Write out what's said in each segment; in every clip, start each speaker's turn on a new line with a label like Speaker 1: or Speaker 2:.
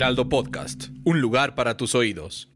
Speaker 1: Heraldo Podcast, un lugar para tus oídos.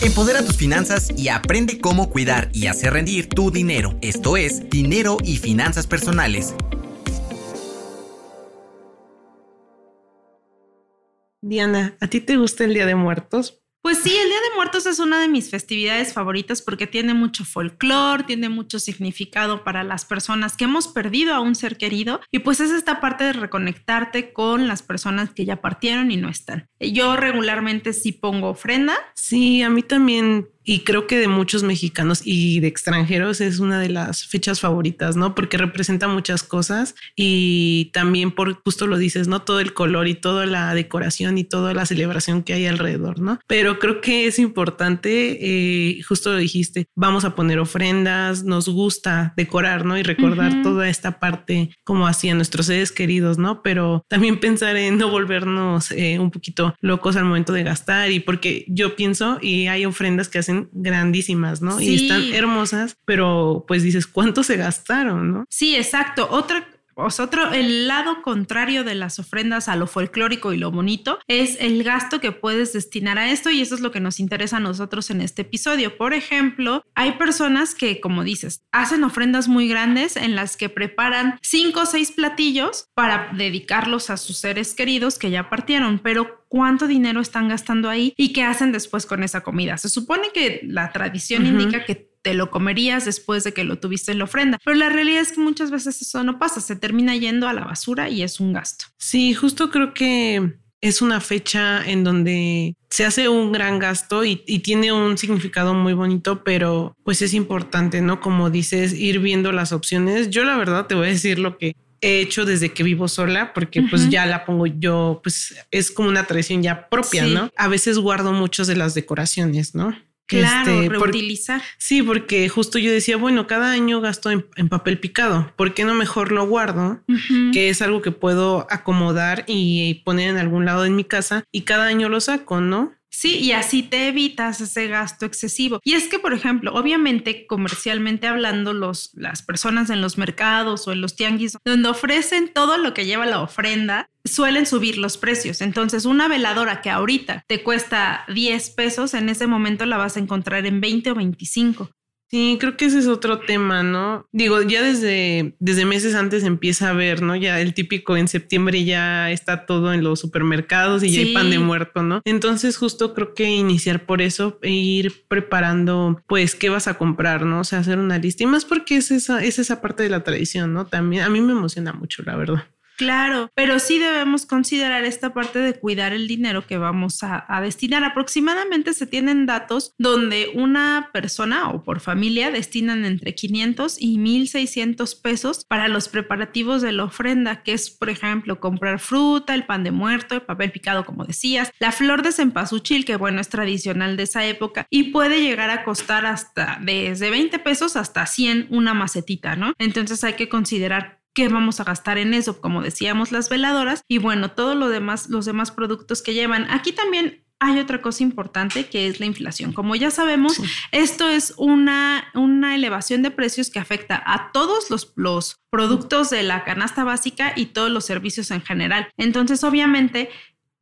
Speaker 2: Empodera tus finanzas y aprende cómo cuidar y hacer rendir tu dinero. Esto es Dinero y Finanzas Personales
Speaker 3: Diana, ¿a ti te gusta el Día de Muertos?
Speaker 4: Pues sí, el Día de Muertos es una de mis festividades favoritas porque tiene mucho folclore, tiene mucho significado para las personas que hemos perdido a un ser querido y pues es esta parte de reconectarte con las personas que ya partieron y no están. Yo regularmente sí pongo ofrenda.
Speaker 3: Sí, a mí también y creo que de muchos mexicanos y de extranjeros es una de las fechas favoritas, ¿no? Porque representa muchas cosas y también por justo lo dices, ¿no? Todo el color y toda la decoración y toda la celebración que hay alrededor, ¿no? Pero creo que es importante, eh, justo lo dijiste, vamos a poner ofrendas, nos gusta decorar, ¿no? Y recordar toda esta parte como hacían nuestros seres queridos, ¿no? Pero también pensar en no volvernos eh, un poquito locos al momento de gastar y porque yo pienso y hay ofrendas que hacen grandísimas, ¿no? Y están hermosas, pero pues dices, ¿cuánto se gastaron, no?
Speaker 4: Sí, exacto. Otra otro, el lado contrario de las ofrendas a lo folclórico y lo bonito es el gasto que puedes destinar a esto y eso es lo que nos interesa a nosotros en este episodio. Por ejemplo, hay personas que, como dices, hacen ofrendas muy grandes en las que preparan cinco o seis platillos para dedicarlos a sus seres queridos que ya partieron, pero cuánto dinero están gastando ahí y qué hacen después con esa comida. Se supone que la tradición indica que te lo comerías después de que lo tuviste en la ofrenda. Pero la realidad es que muchas veces eso no pasa, se termina yendo a la basura y es un gasto.
Speaker 3: Sí, justo creo que es una fecha en donde se hace un gran gasto y, tiene un significado muy bonito, pero pues es importante, ¿no? Como dices, ir viendo las opciones. Yo la verdad te voy a decir lo que he hecho desde que vivo sola, porque pues ya la pongo yo, pues es como una tradición ya propia, ¿no? A veces guardo muchas de las decoraciones, ¿no?
Speaker 4: Claro, este, reutilizar.
Speaker 3: sí, porque justo yo decía, bueno, cada año gasto en, papel picado, ¿por qué no mejor lo guardo? Que es algo que puedo acomodar y poner en algún lado de mi casa y cada año lo saco, ¿no?
Speaker 4: Sí, y así te evitas ese gasto excesivo. Y es que, por ejemplo, obviamente comercialmente hablando, los, las personas en los mercados o en los tianguis, donde ofrecen todo lo que lleva la ofrenda, suelen subir los precios. Entonces, una veladora que ahorita te cuesta 10 pesos, en ese momento la vas a encontrar en 20 o 25.
Speaker 3: Sí, creo que ese es otro tema, ¿no? Digo, ya desde, desde meses antes empieza a ver, ¿no? Ya el típico en septiembre ya está todo en los supermercados y ya hay pan de muerto, ¿no? Entonces justo creo que iniciar por eso e ir preparando, pues, qué vas a comprar, ¿no? O sea, hacer una lista y más porque es esa, es esa parte de la tradición, ¿no? También a mí me emociona mucho, la verdad.
Speaker 4: Claro, pero sí debemos considerar esta parte de cuidar el dinero que vamos a, destinar. Aproximadamente se tienen datos donde una persona o por familia destinan entre 500 y 1600 pesos para los preparativos de la ofrenda, que es, por ejemplo, comprar fruta, el pan de muerto, el papel picado, como decías, la flor de cempasúchil, que bueno, es tradicional de esa época y puede llegar a costar hasta desde 20 pesos hasta 100 una macetita, ¿no? Entonces hay que considerar qué vamos a gastar en eso, como decíamos, las veladoras y bueno, todo lo demás, los demás productos que llevan. Aquí también hay otra cosa importante que es la inflación. Como ya sabemos, esto es una, una elevación de precios que afecta a todos los, los productos de la canasta básica y todos los servicios en general. Entonces, obviamente,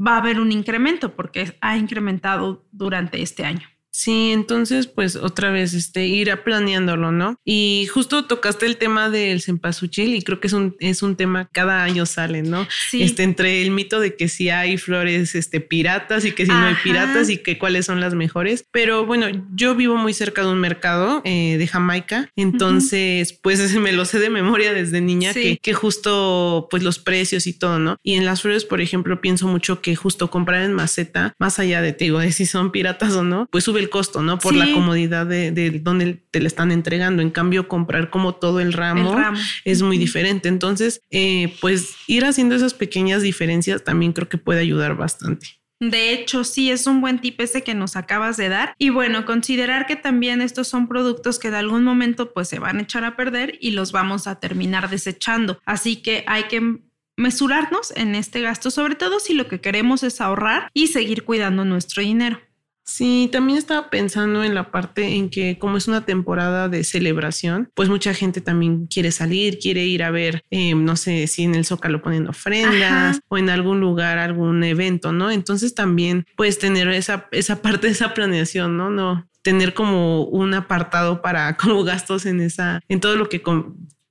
Speaker 4: va a haber un incremento porque ha incrementado durante este año.
Speaker 3: Sí, entonces pues otra vez este ir planeándolo, ¿no? Y justo tocaste el tema del cempasúchil y creo que es un es un tema cada año sale, ¿no? Sí. Este entre el mito de que si hay flores este piratas y que si no hay piratas y que cuáles son las mejores, pero bueno, yo vivo muy cerca de un mercado eh, de Jamaica, entonces pues me lo sé de memoria desde niña que, que justo pues los precios y todo, ¿no? Y en las flores, por ejemplo, pienso mucho que justo comprar en maceta, más allá de te digo de si son piratas o no, pues sube el costo, ¿no? Por la comodidad de, de, donde te le están entregando. En cambio, comprar como todo el ramo, es muy diferente. Entonces, eh, pues ir haciendo esas pequeñas diferencias también creo que puede ayudar bastante.
Speaker 4: De hecho, sí, es un buen tip ese que nos acabas de dar. Y bueno, considerar que también estos son productos que de algún momento pues se van a echar a perder y los vamos a terminar desechando. Así que hay que mesurarnos en este gasto, sobre todo si lo que queremos es ahorrar y seguir cuidando nuestro dinero.
Speaker 3: Sí, también estaba pensando en la parte en que como es una temporada de celebración, pues mucha gente también quiere salir, quiere ir a ver, eh, no sé si en el Zócalo poniendo ofrendas o en algún lugar, algún evento, ¿no? Entonces también puedes tener esa, esa parte de esa planeación, ¿no? No tener como un apartado para como gastos en esa, en todo lo que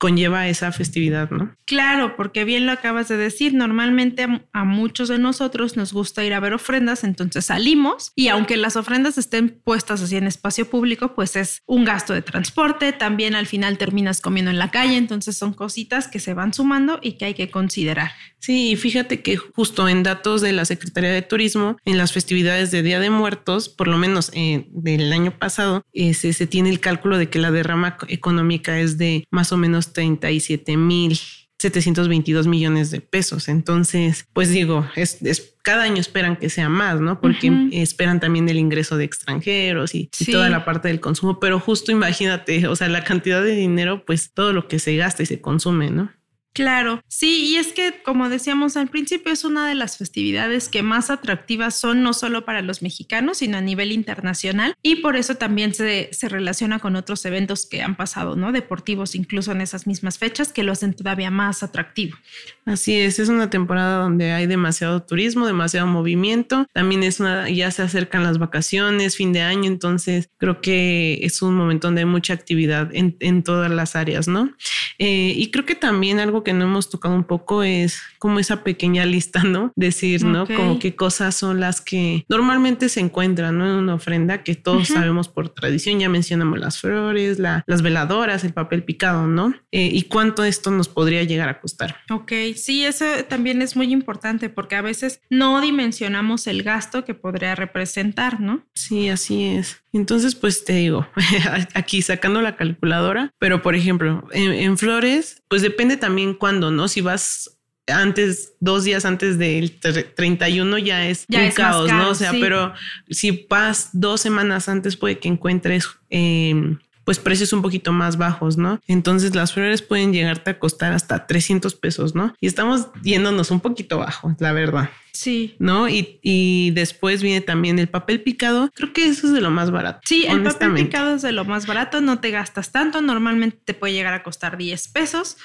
Speaker 3: conlleva esa festividad, ¿no?
Speaker 4: Claro, porque bien lo acabas de decir, normalmente a, muchos de nosotros nos gusta ir a ver ofrendas, entonces salimos y aunque las ofrendas estén puestas así en espacio público, pues es un gasto de transporte, también al final terminas comiendo en la calle, entonces son cositas que se van sumando y que hay que considerar.
Speaker 3: Sí, fíjate que justo en datos de la Secretaría de Turismo, en las festividades de Día de Muertos, por lo menos eh, del año pasado, se, se tiene el cálculo de que la derrama económica es de más o menos 37 mil 722 millones de pesos. Entonces, pues digo, es, cada año esperan que sea más, ¿no? Porque esperan también el ingreso de extranjeros y, y, toda la parte del consumo. Pero justo imagínate, o sea, la cantidad de dinero, pues todo lo que se gasta y se consume, ¿no?
Speaker 4: Claro, sí, y es que como decíamos al principio, es una de las festividades que más atractivas son no solo para los mexicanos, sino a nivel internacional, y por eso también se, se relaciona con otros eventos que han pasado, ¿no? Deportivos, incluso en esas mismas fechas, que lo hacen todavía más atractivo.
Speaker 3: Así es, es una temporada donde hay demasiado turismo, demasiado movimiento, también es una, ya se acercan las vacaciones, fin de año, entonces creo que es un momento donde hay mucha actividad en, en todas las áreas, ¿no? Eh, y creo que también algo que no hemos tocado un poco es como esa pequeña lista, ¿no? Decir, ¿no? Como qué cosas son las que normalmente se encuentran, ¿no? En una ofrenda que todos sabemos por tradición, ya mencionamos las flores, las veladoras, el papel picado, ¿no? Eh, y cuánto esto nos podría llegar a costar.
Speaker 4: Ok, sí, eso también es muy importante porque a veces no dimensionamos el gasto que podría representar, ¿no?
Speaker 3: Sí, así es. Entonces, pues te digo, aquí sacando la calculadora, pero por ejemplo, en, flores, pues depende también cuándo, ¿no? Si vas antes, dos días antes del 31 ya es un caos, ¿no? O sea, pero si vas dos semanas antes puede que encuentres... Eh, pues precios un poquito más bajos, ¿no? Entonces las flores pueden llegarte a costar hasta 300 pesos, ¿no? Y estamos yéndonos un poquito bajo, la verdad.
Speaker 4: Sí.
Speaker 3: ¿No? Y, y, después viene también el papel picado. Creo que eso es de lo más barato.
Speaker 4: Sí, el papel picado es de lo más barato, no te gastas tanto. Normalmente te puede llegar a costar 10 pesos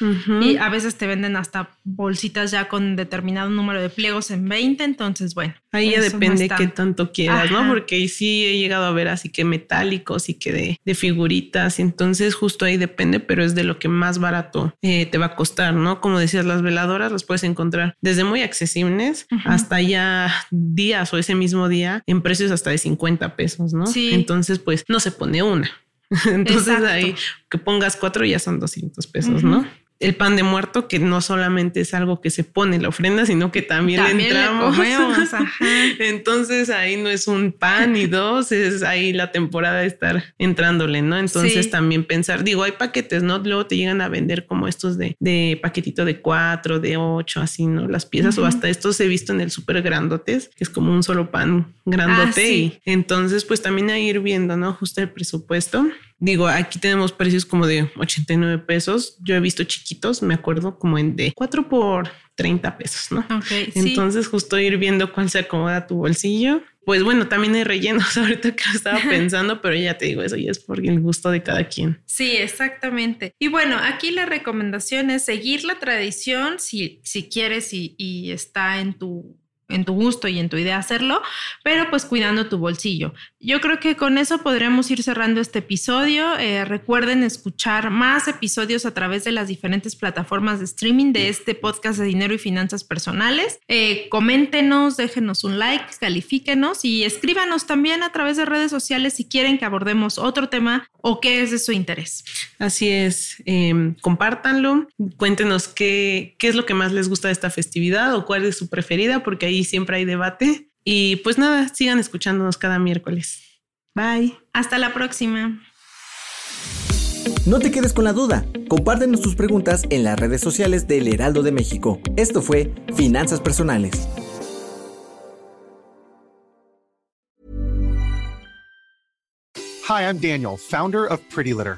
Speaker 4: y a veces te venden hasta bolsitas ya con determinado número de pliegos en 20. Entonces, bueno.
Speaker 3: Ahí ya depende qué tanto quieras, ¿no? Porque sí he llegado a ver así que metálicos y que de, de figuritas. Entonces, justo ahí depende, pero es de lo que más barato eh, te va a costar, ¿no? Como decías, las veladoras las puedes encontrar desde muy accesibles hasta ya días o ese mismo día en precios hasta de 50 pesos, ¿no? Sí. Entonces, pues no se pone una. Entonces ahí que pongas cuatro ya son 200 pesos, ¿no? El pan de muerto, que no solamente es algo que se pone en la ofrenda, sino que también, le entramos. Entonces ahí no es un pan y dos, es ahí la temporada de estar entrándole, ¿no? Entonces también pensar, digo, hay paquetes, ¿no? Luego te llegan a vender como estos de, de paquetito de cuatro, de ocho, así, ¿no? Las piezas o hasta estos he visto en el súper grandotes, que es como un solo pan grandote. Ah, y entonces, pues también hay ir viendo, ¿no? Justo el presupuesto. Digo, aquí tenemos precios como de 89 pesos. Yo he visto chiquitos, me acuerdo como en de 4 por 30 pesos, ¿no?
Speaker 4: Ok.
Speaker 3: Entonces, justo ir viendo cuál se acomoda a tu bolsillo. Pues bueno, también hay rellenos ahorita que estaba pensando, pero ya te digo, eso ya es por el gusto de cada quien.
Speaker 4: Sí, exactamente. Y bueno, aquí la recomendación es seguir la tradición si, si quieres y, y está en tu en tu gusto y en tu idea hacerlo, pero pues cuidando tu bolsillo. Yo creo que con eso podremos ir cerrando este episodio. Eh, recuerden escuchar más episodios a través de las diferentes plataformas de streaming de este podcast de dinero y finanzas personales. Eh, coméntenos, déjenos un like, califíquenos y escríbanos también a través de redes sociales si quieren que abordemos otro tema o qué es de su interés.
Speaker 3: Así es, eh, compártanlo, cuéntenos qué, qué es lo que más les gusta de esta festividad o cuál es su preferida, porque ahí siempre hay debate. Y pues nada, sigan escuchándonos cada miércoles. Bye.
Speaker 4: Hasta la próxima.
Speaker 2: No te quedes con la duda. Compártenos tus preguntas en las redes sociales del Heraldo de México. Esto fue Finanzas Personales.
Speaker 5: Hi, I'm Daniel, founder of Pretty Litter.